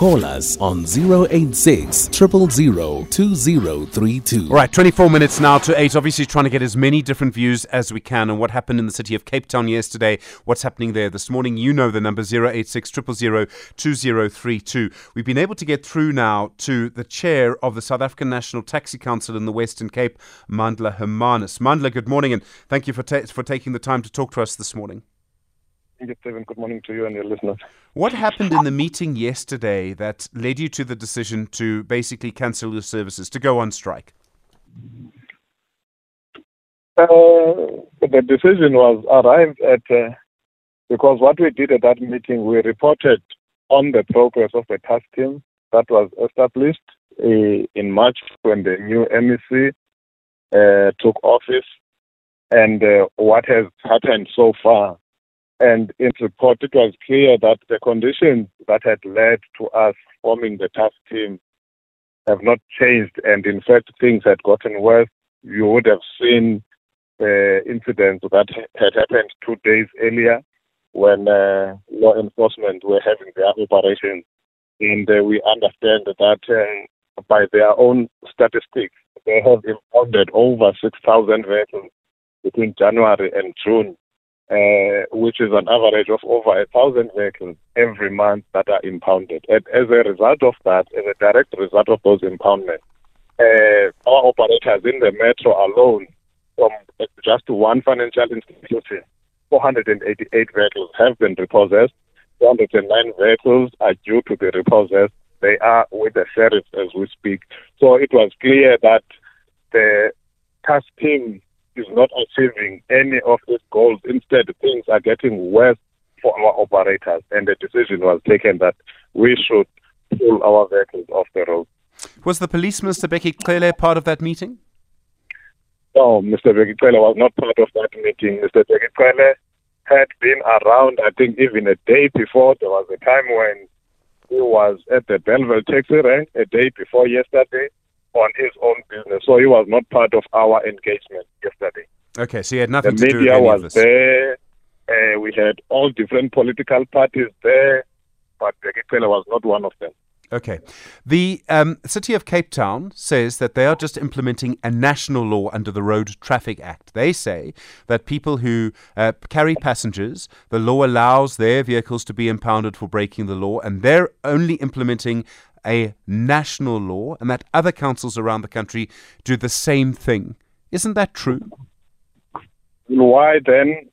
Call us on 086 000 2032. All right, 24 minutes now to 8. Obviously, trying to get as many different views as we can on what happened in the city of Cape Town yesterday, what's happening there this morning. You know the number 086 000 2032. We've been able to get through now to the chair of the South African National Taxi Council in the Western Cape, Mandla Hermanus. Mandla, good morning, and thank you for, ta- for taking the time to talk to us this morning. Stephen. Good morning to you and your listeners. What happened in the meeting yesterday that led you to the decision to basically cancel your services, to go on strike? Uh, the decision was arrived at uh, because what we did at that meeting, we reported on the progress of the task team that was established uh, in March when the new MEC uh, took office and uh, what has happened so far. And in the report, it was clear that the conditions that had led to us forming the task team have not changed. And in fact, things had gotten worse. You would have seen the incidents that had happened two days earlier when uh, law enforcement were having their operations. And uh, we understand that uh, by their own statistics, they have impounded over 6,000 vehicles between January and June uh, which is an average of over a thousand vehicles every month that are impounded. And as a result of that, as a direct result of those impoundments, uh, our operators in the metro alone, from just one financial institution, 488 vehicles have been repossessed. 209 vehicles are due to be repossessed. They are with the sheriff as we speak. So it was clear that the task team is not achieving any of its goals. Instead, things are getting worse for our operators, and the decision was taken that we should pull our vehicles off the road. Was the police, Mr. Bheki Cele, part of that meeting? No, Mr. Bheki Cele was not part of that meeting. Mr. Bheki Cele had been around, I think, even a day before. There was a time when he was at the Bellville taxi rank a day before yesterday on his own business. So he was not part of our engagement yesterday. Okay, so he had nothing the to do with any was of this. there. Uh, we had all different political parties there, but Bheki Cele was not one of them. Okay. The um, City of Cape Town says that they are just implementing a national law under the Road Traffic Act. They say that people who uh, carry passengers, the law allows their vehicles to be impounded for breaking the law, and they're only implementing a national law, and that other councils around the country do the same thing. Isn't that true? Why then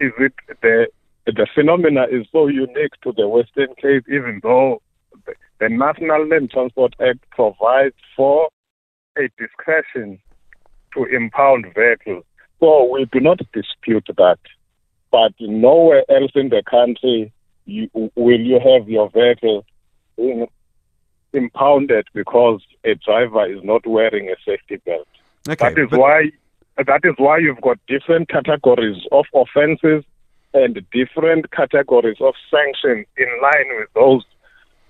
is it the the phenomena is so unique to the Western Cape, even though the, the National Land Transport Act provides for a discretion to impound vehicles. So we do not dispute that. But nowhere else in the country you, will you have your vehicle impounded because a driver is not wearing a safety belt. Okay. That is but- why that is why you've got different categories of offences and different categories of sanctions in line with those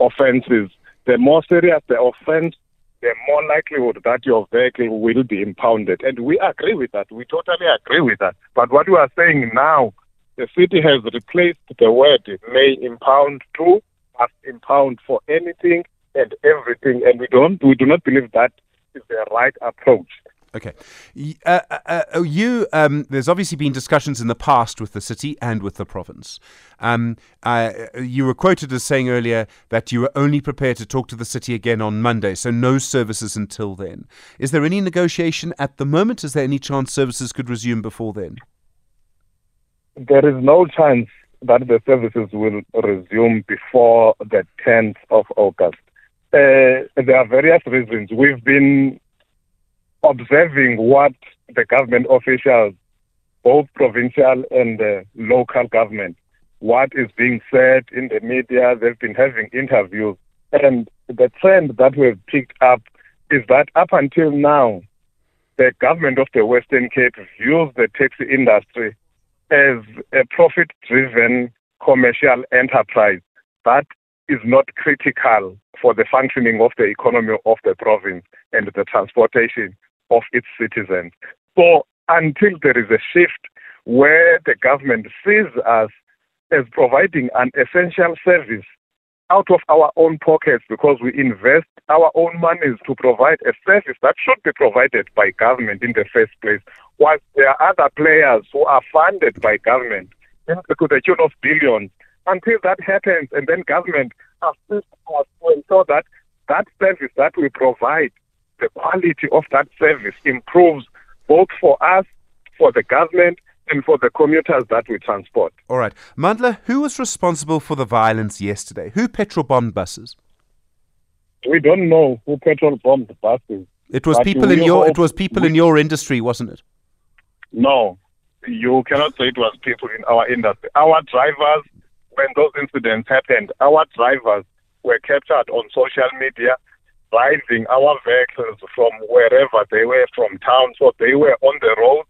offences. The more serious the offence, the more likelihood that your vehicle will be impounded. And we agree with that. We totally agree with that. But what we are saying now, the city has replaced the word may impound to must impound for anything and everything. And we don't we do not believe that is the right approach. Okay. Uh, uh, uh, you, um, there's obviously been discussions in the past with the city and with the province. Um, uh, you were quoted as saying earlier that you were only prepared to talk to the city again on Monday, so no services until then. Is there any negotiation at the moment? Is there any chance services could resume before then? There is no chance that the services will resume before the 10th of August. Uh, there are various reasons. We've been observing what the government officials, both provincial and uh, local government, what is being said in the media. They've been having interviews. And the trend that we've picked up is that up until now, the government of the Western Cape views the taxi industry as a profit driven commercial enterprise that is not critical for the functioning of the economy of the province and the transportation of its citizens. So until there is a shift where the government sees us as providing an essential service out of our own pockets because we invest our own monies to provide a service that should be provided by government in the first place, whilst there are other players who are funded by government to the tune of billions. Until that happens, and then government assists us to ensure that that service that we provide, the quality of that service improves both for us, for the government, and for the commuters that we transport. All right. Mandla, who was responsible for the violence yesterday? Who petrol bombed buses? We don't know who petrol bombed the buses. It was people in your it was people we, in your industry, wasn't it? No. You cannot say it was people in our industry. Our drivers, when those incidents happened, our drivers were captured on social media driving our vehicles from wherever they were from town. So they were on the road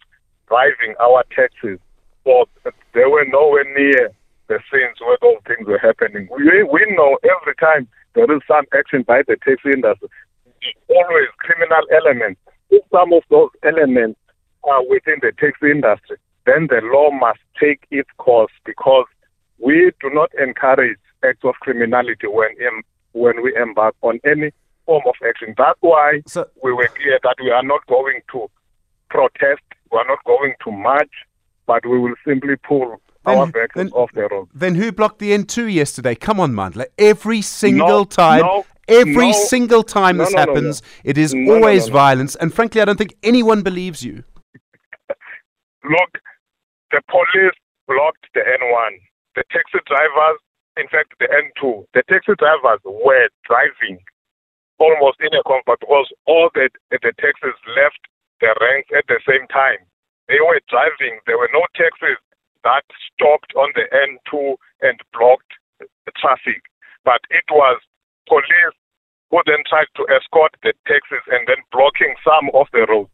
driving our taxis. So they were nowhere near the scenes where those things were happening. We, we know every time there is some action by the taxi industry, always criminal elements. If some of those elements are within the taxi industry, then the law must take its course because we do not encourage acts of criminality when when we embark on any form of action. That's why so, we were clear that we are not going to protest, we are not going to march, but we will simply pull then, our vehicles off the road. Then who blocked the N2 yesterday? Come on, Mandla. Every single no, time. No, every no, no, time this happens, it is always violence. And frankly, I don't think anyone believes you. Look, the police blocked the N1. The taxi drivers, in fact, the N2, the taxi drivers were driving almost in a comfort because all the, the taxis left the ranks at the same time. They were driving. There were no taxis that stopped on the N2 and blocked the traffic. But it was police who then tried to escort the taxis and then blocking some of the roads,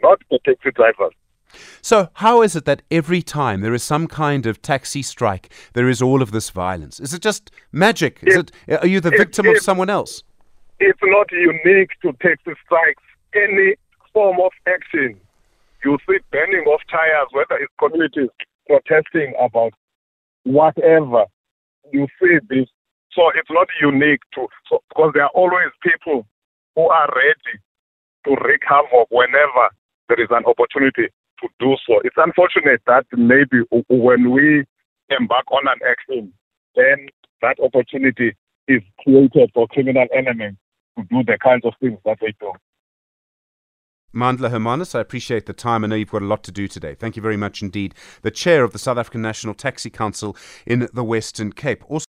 not the taxi drivers. So, how is it that every time there is some kind of taxi strike, there is all of this violence? Is it just magic? Is it, it are you the victim of someone else? It's not unique to taxi strikes. Any form of action, you see burning of tires, whether it's communities protesting about whatever, you see this. So it's not unique to, so, because there are always people who are ready to wreak havoc whenever there is an opportunity to do so. It's unfortunate that maybe when we embark on an action, then that opportunity is created for criminal elements to do the kinds of things that they do. Mandla Hermanus, I appreciate the time. I know you've got a lot to do today. Thank you very much indeed. The chair of the South African National Taxi Council in the Western Cape. Also